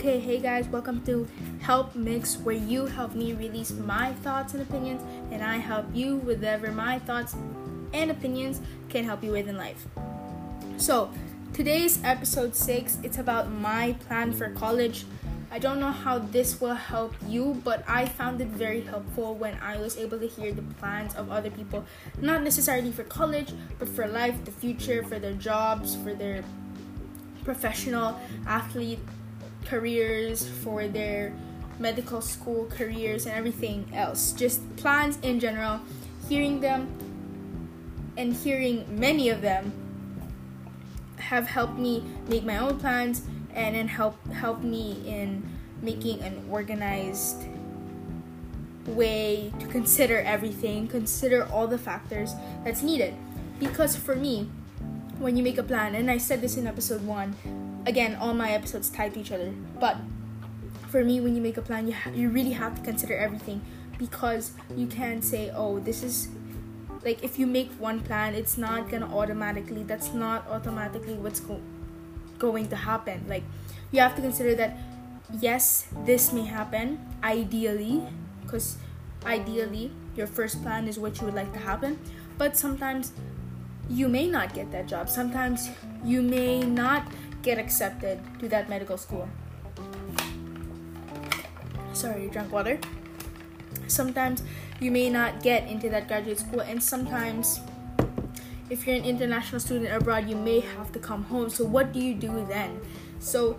Okay, hey guys, welcome to Help Mix, where you help me release my thoughts and opinions, and I help you with whatever my thoughts and opinions can help you with in life. So, today's episode 6, it's about my plan for college. I don't know how this will help you, but I found it very helpful when I was able to hear the plans of other people, not necessarily for college, but for life, the future, for their jobs, for their professional athlete careers, for their medical school careers, and everything else. Just plans in general, hearing them and hearing many of them have helped me make my own plans and then help help me in making an organized way to consider everything, consider all the factors that's needed. Because for me, when you make a plan, and I said this in episode one, again, all my episodes tie to each other, but for me, when you make a plan, you ha- you really have to consider everything because you can't say, oh, this is like if you make one plan, it's not gonna automatically. That's not automatically what's go- going to happen. Like you have to consider that yes, this may happen ideally, because ideally your first plan is what you would like to happen, but sometimes you may not get that job. Sometimes you may not get accepted to that medical school. Sorry, you drank water. Sometimes you may not get into that graduate school, and sometimes if you're an international student abroad, you may have to come home. So, what do you do then? So,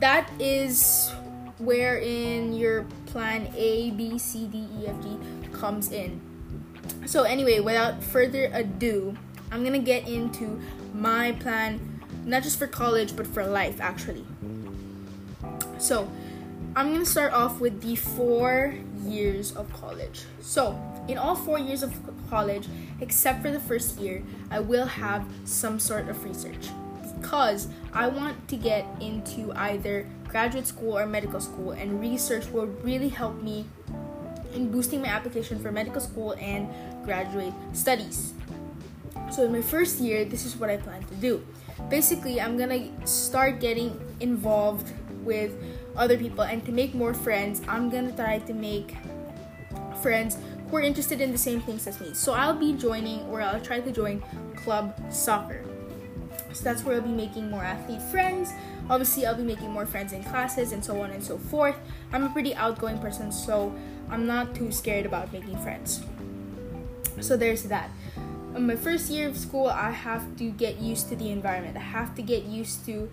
that is wherein your plan A, B, C, D, E, F, G comes in. So, anyway, without further ado, I'm gonna get into my plan, not just for college, but for life actually. So, I'm gonna start off with the four years of college. So, in all four years of college, except for the first year, I will have some sort of research because I want to get into either graduate school or medical school, and research will really help me in boosting my application for medical school and graduate studies. So, in my first year, this is what I plan to do. Basically, I'm gonna start getting involved with other people, and to make more friends, I'm gonna try to make friends who are interested in the same things as me. So, I'll be joining, or I'll try to join club soccer. So, that's where I'll be making more athlete friends. Obviously, I'll be making more friends in classes and so on and so forth. I'm a pretty outgoing person, so I'm not too scared about making friends. So there's that. In my first year of school, I have to get used to the environment. I have to get used to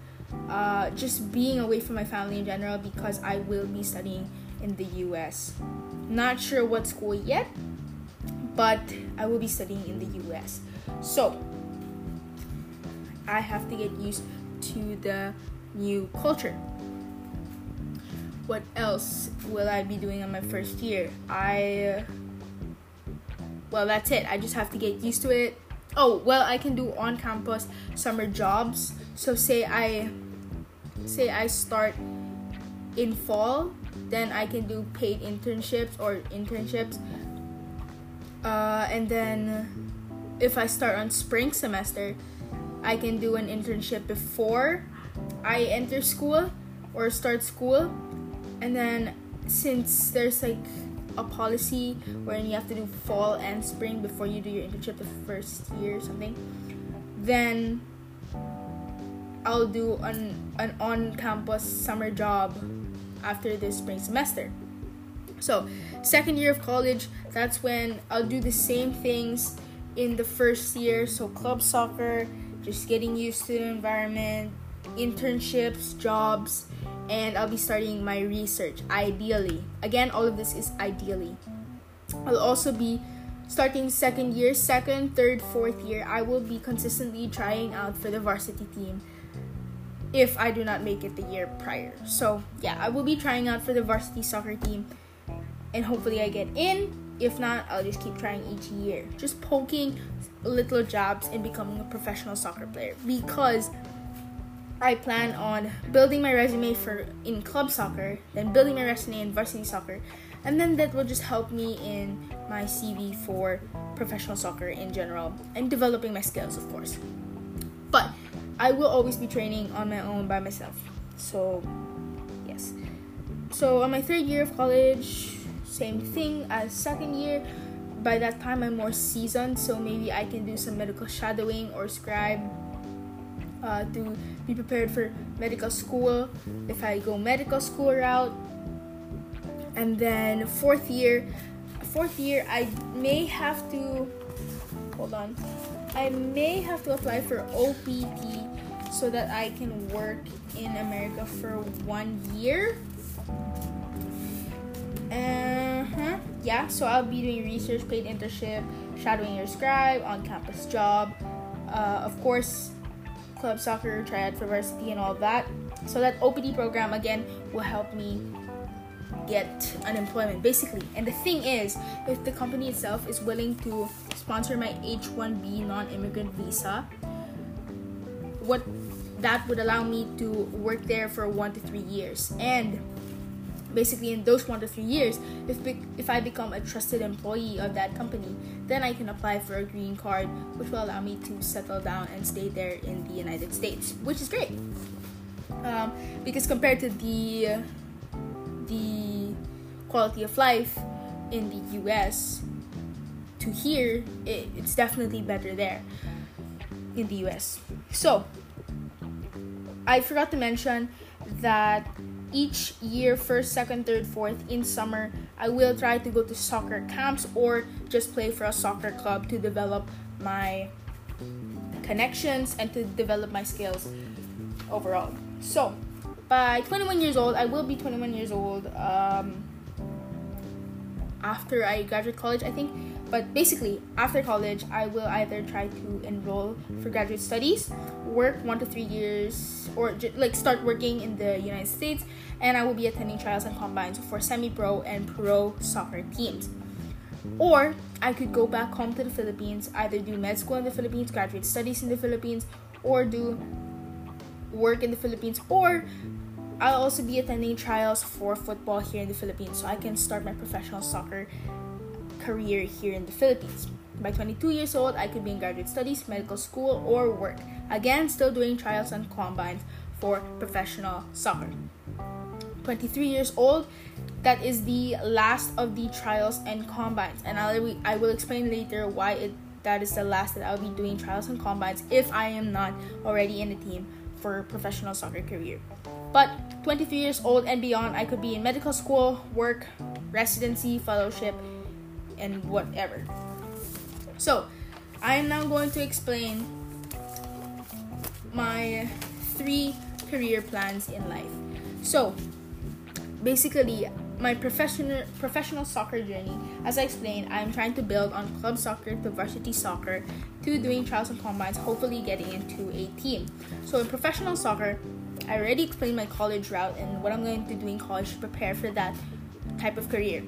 uh, just being away from my family in general because I will be studying in the US. Not sure what school yet, but I will be studying in the US. So I have to get used to the new culture. What else will I be doing on my first year? I well, that's it. I just have to get used to it. Oh, well, I can do on-campus summer jobs. So say I say I start in fall, then I can do paid internships or internships. Uh, and then if I start on spring semester, I can do an internship before I enter school or start school. And then since there's like a policy wherein you have to do fall and spring before you do your internship the first year or something, then I'll do an an on-campus summer job after this spring semester. So, second year of college, that's when I'll do the same things in the first year. So, club soccer, just getting used to the environment, internships, jobs, and I'll be starting my research ideally. Again, all of this is ideally. I'll also be starting second year, second, third, fourth year. I will be consistently trying out for the varsity team if I do not make it the year prior. So, yeah, I will be trying out for the varsity soccer team and hopefully I get in. If not, I'll just keep trying each year. Just poking little jobs and becoming a professional soccer player because I plan on building my resume for in club soccer, then building my resume in varsity soccer, and then that will just help me in my CV for professional soccer in general and developing my skills, of course. But I will always be training on my own by myself. So, yes. So, on my third year of college, same thing as second year. By that time, I'm more seasoned, so maybe I can do some medical shadowing or scribe uh, to be prepared for medical school if I go medical school route. And then fourth year, fourth year I may have to hold on. I may have to apply for OPT so that I can work in America for one year. Uh-huh. Yeah, so I'll be doing research, paid internship, shadowing your scribe, on-campus job. Uh, of course, club soccer, triad for varsity, and all that. So that OPT program again will help me get unemployment basically. And the thing is, if the company itself is willing to sponsor my H1B non-immigrant visa, what that would allow me to work there for 1 to 3 years. And basically in those 1 to 3 years, if if I become a trusted employee of that company, then I can apply for a green card which will allow me to settle down and stay there in the United States, which is great. Um, because compared to the the quality of life in the US to here, it, it's definitely better there in the US. So, I forgot to mention that each year, first, second, third, fourth, in summer, I will try to go to soccer camps or just play for a soccer club to develop my connections and to develop my skills overall. So, by 21 years old, I will be 21 years old um, after I graduate college, I think. But basically, after college, I will either try to enroll for graduate studies, work one to three years, or like start working in the United States, and I will be attending trials and combines for semi pro and pro soccer teams. Or I could go back home to the Philippines, either do med school in the Philippines, graduate studies in the Philippines, or do work in the Philippines, or I'll also be attending trials for football here in the Philippines so I can start my professional soccer career here in the Philippines. By 22 years old, I could be in graduate studies, medical school, or work. Again, still doing trials and combines for professional soccer. 23 years old, that is the last of the trials and combines, and I'll, I will explain later why it that is the last that I'll be doing trials and combines if I am not already in the team for professional soccer career. But 23 years old and beyond, I could be in medical school, work, residency, fellowship, and whatever. So, I am now going to explain my three career plans in life. So, basically, my professional professional soccer journey, as I explained, I'm trying to build on club soccer to varsity soccer to doing trials and combines, hopefully getting into a team. So in professional soccer, I already explained my college route and what I'm going to do in college to prepare for that type of career.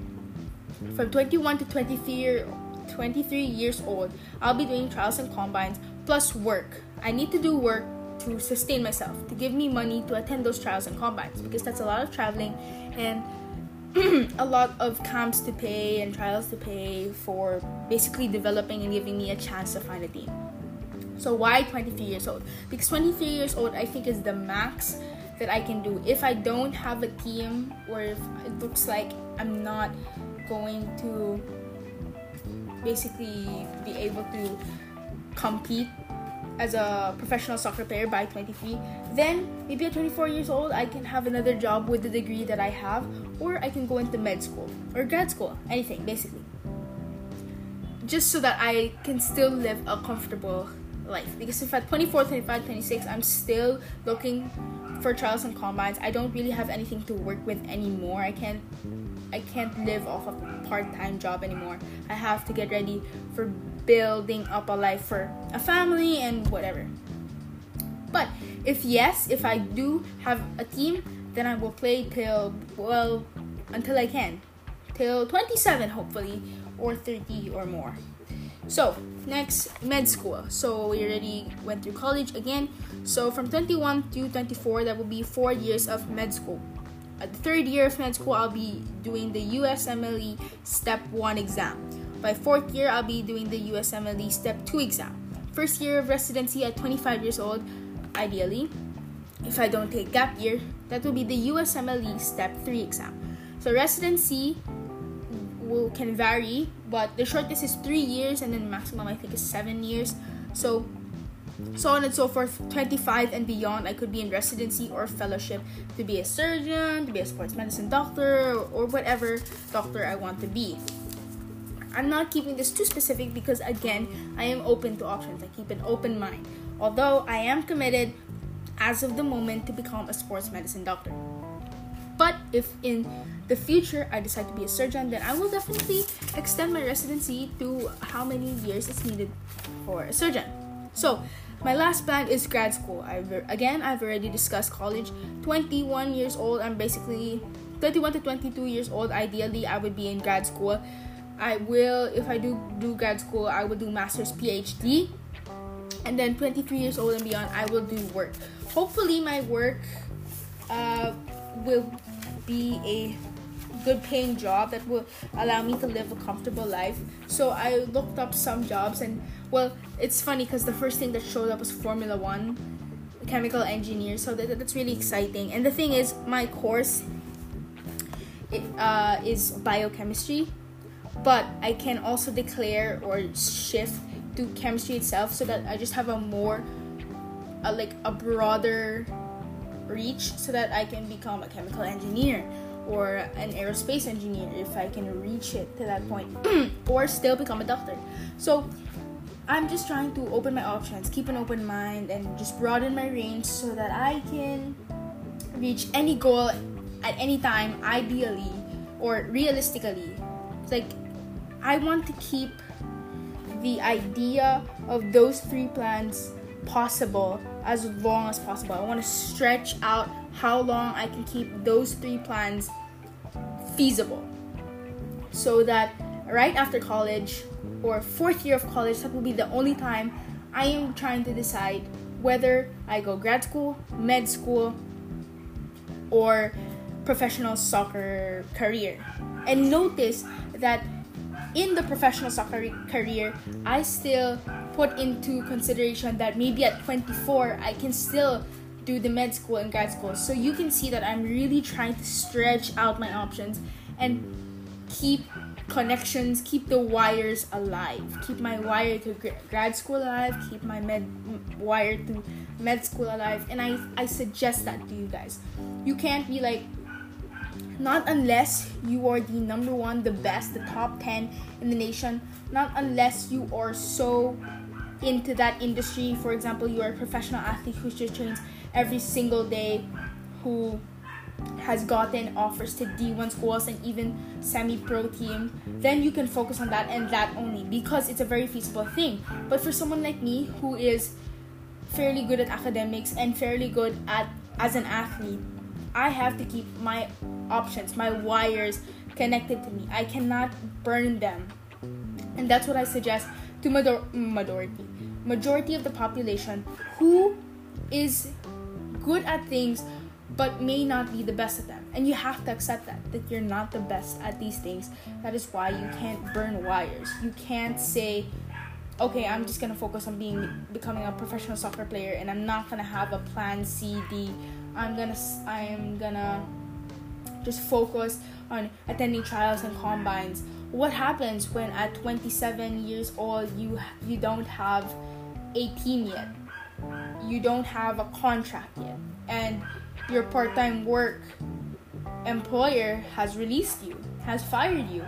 From 21 to 23, 23 years old, I'll be doing trials and combines plus work. I need to do work to sustain myself, to give me money to attend those trials and combines because that's a lot of traveling and a lot of camps to pay and trials to pay for basically developing and giving me a chance to find a team. So why 23 years old? Because 23 years old I think is the max that I can do. If I don't have a team or if it looks like I'm not going to basically be able to compete as a professional soccer player by 23 then maybe at 24 years old i can have another job with the degree that i have or i can go into med school or grad school anything basically. Just so that i can still live a comfortable life. Because if at 24 25 26 i'm still looking for trials and combines i don't really have anything to work with anymore i can't i can't live off of a part-time job anymore i have to get ready for building up a life for a family and whatever. But if yes, if I do have a team, then I will play till well until I can. Till 27 hopefully or 30 or more. So, next med school. So, we already went through college again. So, from 21 to 24 that will be 4 years of med school. At the third year of med school, I'll be doing the USMLE Step 1 exam. By fourth year, I'll be doing the USMLE Step 2 exam. First year of residency at 25 years old, ideally. if I don't take gap year, that will be the USMLE Step 3 exam. So residency will can vary, but the shortest is three years, and then maximum I think is seven years. So so on and so forth 25 and beyond i could be in residency or fellowship to be a surgeon to be a sports medicine doctor or, or whatever doctor i want to be. I'm not keeping this too specific because again i am open to options. I keep an open mind. Although i am committed as of the moment to become a sports medicine doctor but if in the future I decide to be a surgeon, then I will definitely extend my residency to how many years it's needed for a surgeon. So, my last plan is grad school. I've again I've already discussed college. 21 years old. I'm basically 21 to 22 years old. Ideally, I would be in grad school. I will if I do do grad school, I will do master's PhD. And then 23 years old and beyond, I will do work. Hopefully, my work uh, will be a good paying job that will allow me to live a comfortable life. So I looked up some jobs and well, it's funny because the first thing that showed up was Formula One, chemical engineer. So that, that's really exciting. And the thing is, my course it, uh, is biochemistry, but I can also declare or shift to chemistry itself so that I just have a more, uh, like a broader reach so that I can become a chemical engineer or an aerospace engineer if I can reach it to that point, or still become a doctor. So I'm just trying to open my options, keep an open mind, and just broaden my range so that I can reach any goal at any time, ideally or realistically. It's like I want to keep the idea of those three plans possible as long as possible. I want to stretch out how long I can keep those three plans feasible. So that right after college or fourth year of college, that will be the only time I am trying to decide whether I go grad school, med school, or professional soccer career. And notice that in the professional soccer career, I still put into consideration that maybe at 24 I can still do the med school and grad school. So you can see that I'm really trying to stretch out my options and keep connections, keep the wires alive. Keep my wire to grad school alive, keep my med wire to med school alive. And I I suggest that to you guys. You can't be like not unless you are the number one, the best, the top 10 in the nation. Not unless you are so into that industry. For example, you are a professional athlete who just trains every single day who has gotten offers to D1 schools and even semi pro team, then you can focus on that and that only because it's a very feasible thing. But for someone like me who is fairly good at academics and fairly good at as an athlete, I have to keep my options, my wires connected to me. I cannot burn them. And that's what I suggest to major- majority majority of the population who is good at things but may not be the best at them. And you have to accept that, that you're not the best at these things. That is why you can't burn wires. You can't say, okay, I'm just gonna focus on being becoming a professional soccer player and I'm not gonna have a plan C, D. I'm gonna I'm gonna just focus on attending trials and combines. What happens when at 27 years old you you don't have a team yet? you don't have a contract yet. And your part-time work employer has released you has fired you.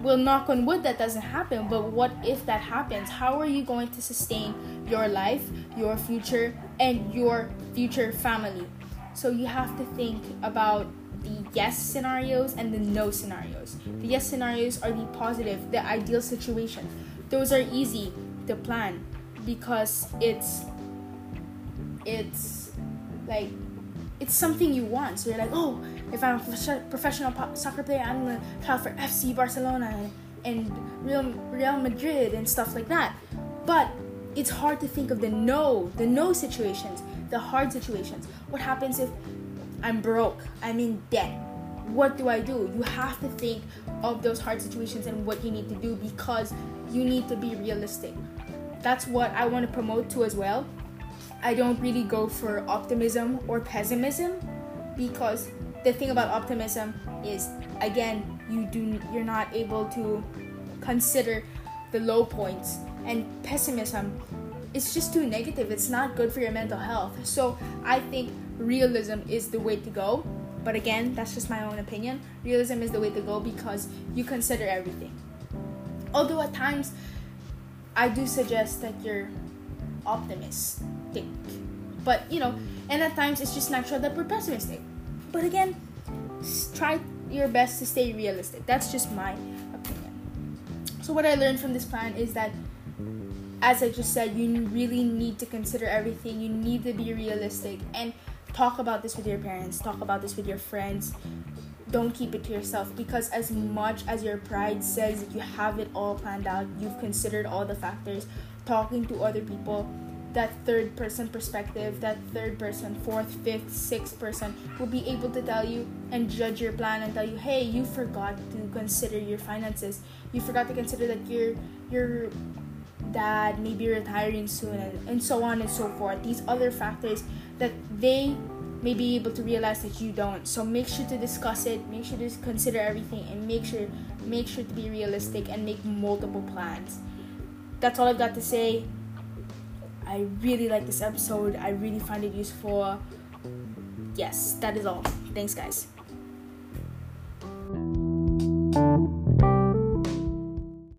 Well knock on wood that doesn't happen but what if that happens? How are you going to sustain your life your future and your future family? So you have to think about the yes scenarios and the no scenarios the yes scenarios are the positive the ideal situation those are easy to plan because it's it's like it's something you want. So you're like, oh, if I'm a professional soccer player, I'm gonna try for FC Barcelona and Real Real Madrid and stuff like that. But it's hard to think of the no, the no situations, the hard situations. What happens if I'm broke? I'm in debt. What do I do? You have to think of those hard situations and what you need to do because you need to be realistic. That's what I want to promote to as well I don't really go for optimism or pessimism because the thing about optimism is again you do you're not able to consider the low points and pessimism it's just too negative it's not good for your mental health so i think realism is the way to go. But again that's just my own opinion. Realism is the way to go because you consider everything. Although at times i do suggest that you're optimistic. But you know and at times it's just natural that we're pessimistic. But again try your best to stay realistic. That's just my opinion. So what i learned from this plan is that as I just said, you really need to consider everything. You need to be realistic. And talk about this with your parents, talk about this with your friends. Don't keep it to yourself because, as much as your pride says that you have it all planned out, you've considered all the factors, talking to other people, that third person perspective, that third person, fourth, fifth, sixth person will be able to tell you and judge your plan and tell you, hey, you forgot to consider your finances. You forgot to consider that your your dad may be retiring soon and, and so on and so forth. These other factors that they may be able to realize that you don't. So make sure to discuss it make sure to consider everything and make sure make sure to be realistic and make multiple plans. That's all i've got to say. I really like this episode. I really find it useful. Yes that is all. Thanks guys